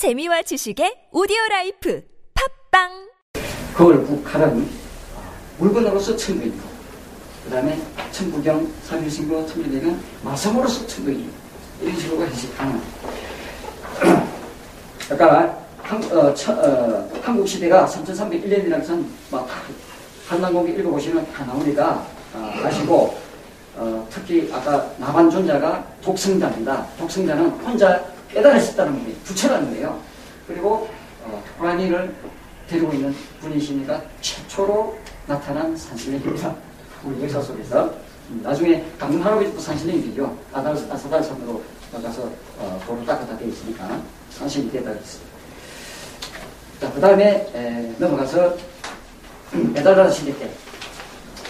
재미와 지식의 오디오 라이프 팝빵! 그걸 국하는 물건으로서 천도이고 그 다음에 천부경, 삼일신고, 천리대는 마성으로서 천도이 이런 식으로 해석하는. 아까 한, 어, 처, 어, 한국 시대가 3301년이라는 것은 막 한남공기 읽어보시면 다 나오니까 어, 아시고 어, 특히 아까 나반존자가 독성자입니다. 독성자는 혼자 깨달았었다는 게 부처라는 거예요. 그리고 어, 호랑이를 데리고 있는 분이시니까 최초로 나타난 산신령입니다. 우리 역사 속에서 음, 나중에 강릉 할아버지도 산신령이 되죠. 아달, 아사달 섬으로 나가서 어, 도로 닦아다 돼 있으니까 산신이 되다 있어요. 자, 그 다음에 넘어가서 배달하는 시대 때.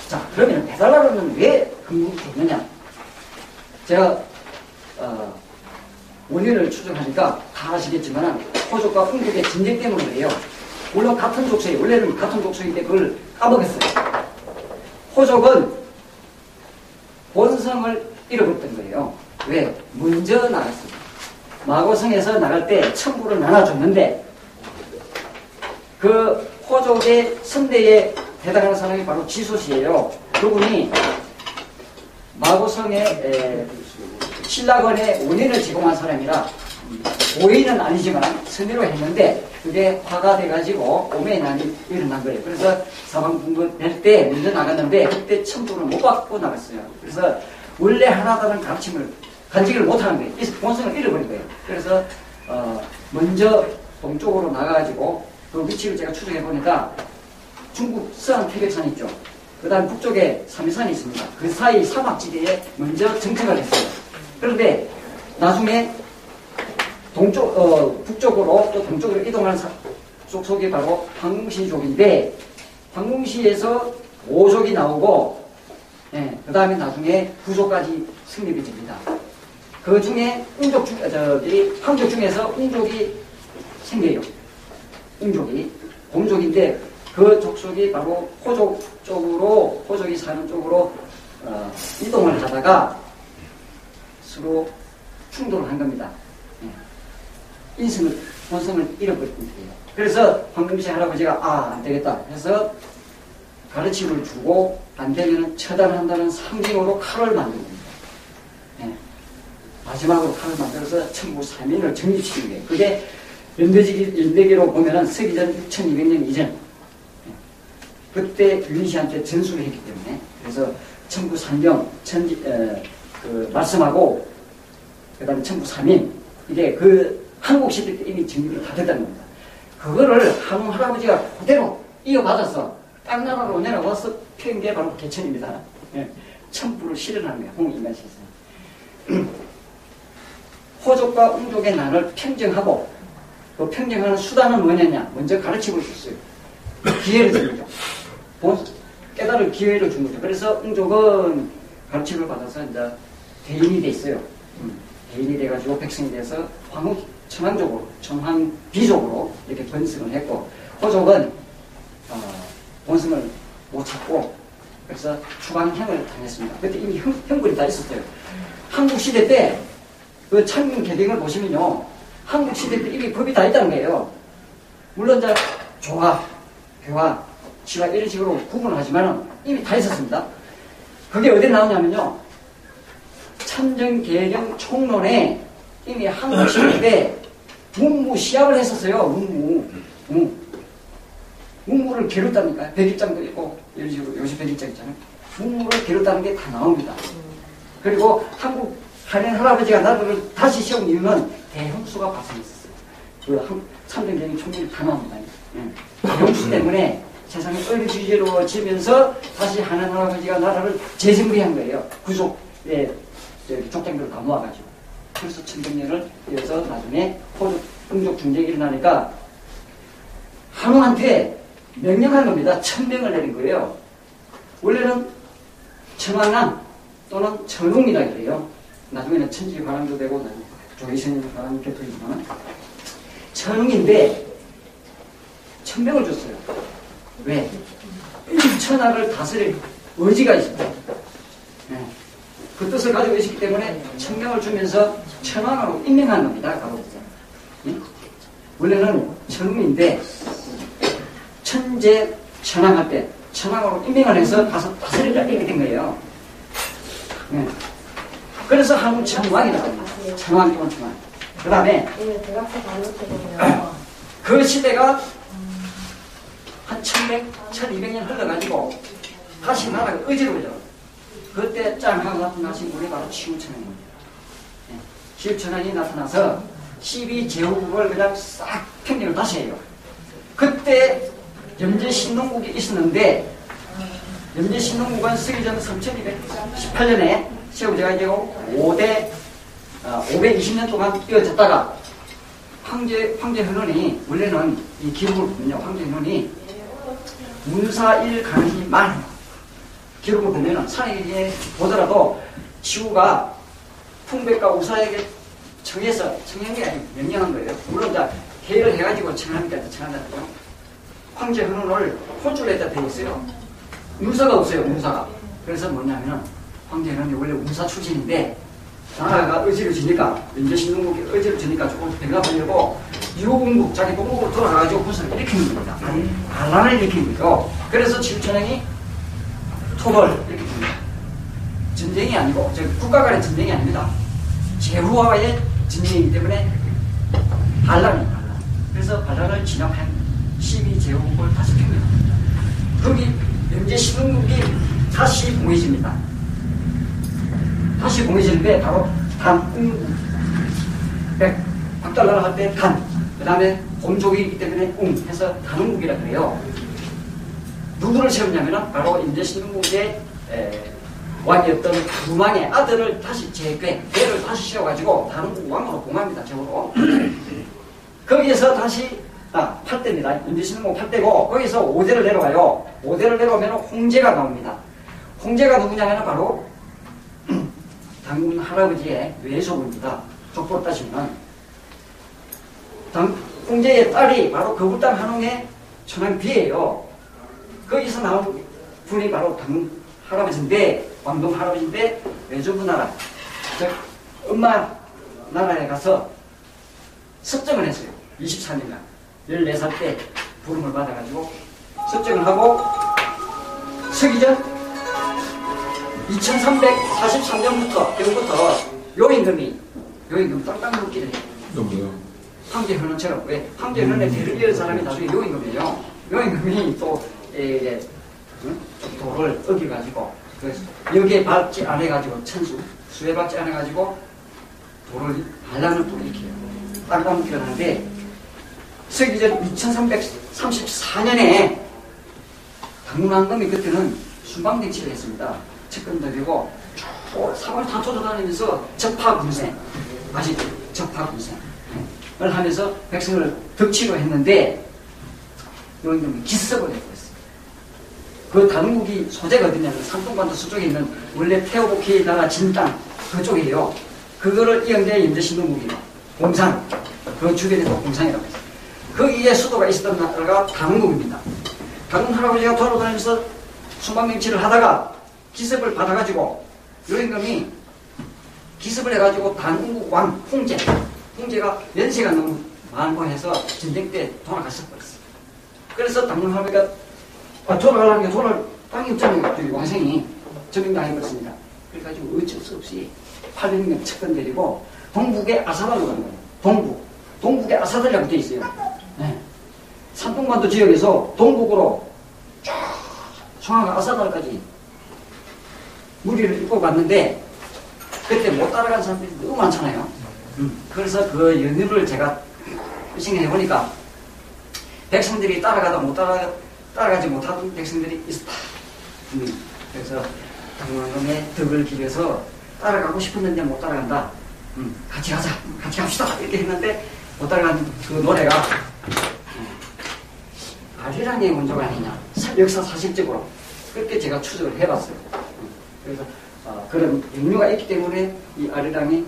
자, 그러면 배달하는 왜 근무됐느냐? 제가 어, 원인을 추정하니까 다 아시겠지만 호족과 흥족의 전쟁 때문에 그래요. 물론 같은 족속이 원래는 같은 족속인데 그걸 까먹었어요. 호족은 본성을 잃어버렸던 거예요. 왜? 먼저 나갔습니다. 마고성에서 나갈 때 천부를 나눠줬는데 그 호족의 선대에 해당하는 사람이 바로 지소시예요. 그분이 마고성의 신라건의 원인을 제공한 사람이라 고인은 아니지만 선의로 했는데 그게 화가 돼가지고 오매난이 일어난 거예요. 그래서 사방분부 될때 먼저 나갔는데 그때 천부를 못 받고 나갔어요. 그래서 원래 하나다는 가르침을 간직을 못하는 거예요. 본성을 잃어버린 거예요. 그래서 어 먼저 동쪽으로 나가가지고 그 위치를 제가 추적해 보니까 중국 서안 태백산 있죠. 그 다음 북쪽에 삼해산이 있습니다. 그 사이 사막지대에 먼저 정착을 했어요. 그런데 나중에 동쪽, 어, 북쪽으로 또 동쪽으로 이동하는 사, 속속이 바로 황궁시족인데 황궁시에서 5족이 나오고 예, 그 다음에 나중에 9족까지 승립이 됩니다. 그 중에 웅족 중, 저기 황족 중에서 웅족이 생겨요. 웅족이 곰족인데 그 족속이 바로 호족 쪽으로 호족이 사는 쪽으로 어, 이동을 하다가 서로 충돌을 한 겁니다. 예. 인성을 본성을 잃어버린 거예요. 그래서 황금시 할아버지가 아 안 되겠다 해서 가르침을 주고 안 되면 처단한다는 상징으로 칼을 만든 겁니다. 예. 마지막으로 칼을 만들어서 천부 3인을 정립시킨 거예요. 그게 연대기, 연대기로 보면은 서기전 6200년 이전 그때 윤씨한테 전수를 했기 때문에 그래서 천부 삼경 천지 에, 그 말씀하고 그다음에 천부 삼인 이게 그 한국 시대 때 이미 정립이 다 됐다는 겁니다. 그거를 한웅 할아버지가 그대로 이어받아서 땅 나라로 내려와서 피운 게 바로 개천입니다. 예. 천부를 실현하는 거예요. 홍인간시에서. 호족과 웅족의 난을 평정하고 그 평정하는 수단은 뭐냐냐 먼저 가르치고 줬어요. 기회를 준 거죠. 깨달을 기회를 준 거죠. 그래서 웅족은 가르침을 받아서 이제 대인이 돼 있어요. 음, 대인이 돼가지고 백성이 돼서 황후 청황족으로, 청황비족으로 이렇게 번성을 했고, 호족은 어, 본성을 못 찾고, 그래서 추방형을 당했습니다. 그때 이미 형, 형벌이 다 있었어요. 한국 시대 때, 그 창문 개경을 보시면요, 한국 시대 때 이미 법이 다 있다는 거예요. 물론 이제 조화, 교화, 시와 이런 식으로 구분을 하지만 이미 다 있었습니다. 그게 어디 나오냐면요. 참정개경 총론에 이미 한국 시대 문무 시합을 했었어요. 문무. 문. 문무를 기르다니까 백일장도 있고 이런 식으로 요새 백일장 있잖아요. 문무를 기르다는 게 다 나옵니다. 그리고 한국 한인 할아버지가 나라를 다시 세운 이유는 대형수가 발생했었어요. 그 참정개경 총론이 다 나옵니다. 예. 대형수 때문에 세상이 얼주지러워지면서 다시 하나님 할아버지가 나라를 재정비한 거예요. 구속 에 족장들을 다 모아가지고. 그래서 천백년을 이어서 나중에 호족, 흥족 중쟁이 일어나니까 한우한테 명령한 겁니다. 천명을 내린 거예요. 원래는 청왕남 또는 천웅이라 그래요. 나중에는 천지화랑도 되고 조이선이 화랑 곁들이지만 천웅인데 천명을 줬어요. 왜? 천하를 다스릴 의지가 있습니다. 네. 그 뜻을 가지고 있기 때문에 천명을 주면서 천왕으로 임명한 겁니다. 네? 원래는 천웅인데 천재 천왕할 때 천왕으로 임명을 해서 가서 다스리라 이렇게 된 거예요. 네. 그래서 한국 천왕이라고 합니다. 천왕 천왕. 그 다음에. 그 시대가 한 1100, 1200년 흘러가지고 다시 나라가 어지러워져. 그때 짱하고 나타나신 분이 바로 치우천왕입니다. 네. 치우천왕이 나타나서 12제국을 그냥 싹 평정을 다시 해요. 그때 염제 신동국이 있었는데 염제 신동국은 쓰기 전 3218년에 세우제가 되고 5대 어, 520년 동안 이어졌다가 황제 황제 현원이 원래는 이 기록을 보면요 황제 현원이 문사 일 가능이 많아요. 기록을 보면은 산에게 보더라도 지구가 풍백과 우사에게 청해서 청한 게 아니고 명령한 거예요. 물론 이제 계획을 해가지고 청하니까 청한다고요. 황제 현원을 호출했다 되어 있어요. 문사가 없어요, 문사가. 그래서 뭐냐면은 황제 현원이 원래 문사 출신인데 나라가 어지러지니까 연제신동국이 어지러지니까 조금 배가 보려고 유흥국 자기 동국으로 돌아가가지고 군사를 일으키는 겁니다. 반란을 일으키는 거죠. 그래서 칠천왕이 토벌 이렇게 됩니다. 전쟁이 아니고 저 국가 간의 전쟁이 아닙니다. 제후와의 전쟁이기 때문에 반란입니다. 반란. 그래서 반란을 진압한 12제후국을 다시 핍니다. 거기 연제신동국이 다시 공해집니다. 다시 공해지는데 바로 단웅 백 박달나라 할때 단, 그 다음에 곰족이기 때문에 웅 해서 단웅국이라 그래요. 누구를 세웠냐면은 바로 인제신국의 왕이었던 무망의 아들을 다시 재괴, 걔를 다시 세워가지고 단웅국 왕으로 봉합니다, 적으로. 거기에서 다시 아, 8대입니다. 인제신국 8대고 거기서 5대를 내려가요. 5대를 내려오면 홍제가 나옵니다. 홍제가 누구냐면 바로 당군 할아버지의 외손입니다. 족보로 따지면 당, 홍제의 딸이 바로 거부당 한홍의 천왕비예요. 거기서 나온 분이 바로 당군 할아버지인데 왕동 할아버지인데 외조부 나라 즉 엄마 나라에 가서 섭정을 했어요. 24년간 14살 때 부름을 받아가지고 섭정을 하고 서기전 2343년부터 때부터 요임금이 요임금 땅땅 묻기를 해요. 이거 뭐야? 황제 현원처럼 왜 황제 현원의 대를 이은 사람이 나중에 요임금이에요. 요임금이 또 에, 응? 도를 어겨가지고 그래서 여기에 받지 않아가지고 천수 수에 받지 않아가지고 도를 반란을 또 일으켜요. 땅땅 묻기를 하는데 서기전 2334년에 당문왕금이 그때는 순방대치를 했습니다. 측근들이고 사방을 다 돌아다니면서 적파군생 아시죠? 적파군생을 하면서 백성을 덕치로 했는데 요임금이 기습을 해버렸어요. 그 단국이 소재가 어디냐면 산동반도 서쪽에 있는 원래 태오복희 나라 진땅 그쪽이에요. 그거를 이영대 임대 신동국이요. 공산 그 주변에 또 공산이라고 했어요. 거기에 수도가 있었던 나라가 당국입니다. 당국 할아버지가 돌아다니면서 순방명치를 하다가 기습을 받아가지고 요임금이 기습을 해가지고 단국 왕 홍제 홍제가 연세가 너무 많고 해서 전쟁 때 버렸어. 그래서 당군 할아버지가 아, 돌아가려는 게 돌아갈 땅이 없잖아요. 저기 왕생이 점령당해버렸습니다. 그래가지고 어쩔 수 없이 800명 측근 데리고 동북에 아사달로 가는 거예요. 동북. 동북에 아사달이라고 돼 있어요. 네. 산동반도 지역에서 동북으로 쫙 청하가 아사달까지 무리를 입고 갔는데 그때 못 따라간 사람들이 너무 많잖아요. 음, 그래서 그 연유를 제가 생각해 보니까 백성들이 따라가다 못 따라 따라가지 못하던 백성들이 있었다. 음, 그래서 당황금의 덕을 기려서 따라가고 싶었는데 못 따라간다. 음, 같이 가자, 같이 갑시다 이렇게 했는데 못 따라간 그 노래가 음, 아리랑의 원조가 아니냐 역사 사실적으로 그렇게 제가 추적을 해봤어요. 그래서 어, 그런 영유가 있기 때문에 이 아리랑이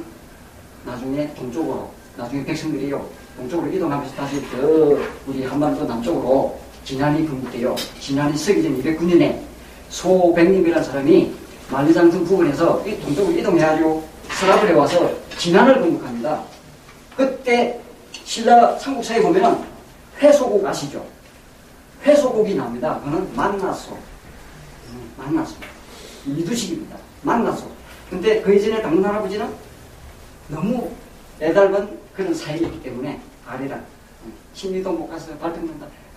나중에 동쪽으로 나중에 백성들이요 동쪽으로 이동하면서 다시 저 우리 한반도 남쪽으로 진안이 건국돼요. 진안이 서기전 209년에 소백님이라는 사람이 만리장성 부근에서 이 동쪽으로 이동해가지고 서라블에 와서 진안을 건국합니다. 그때 신라 삼국사에 보면은 회소국 아시죠? 회소국이 나옵니다. 그거는 만나소. 음, 만나소. 이두식입니다. 만나소. 근데 그 이전에 당군 할아버지는 너무 애달은 그런 사이였기 때문에 아래라. 음, 신리도 못 가서 발등된다.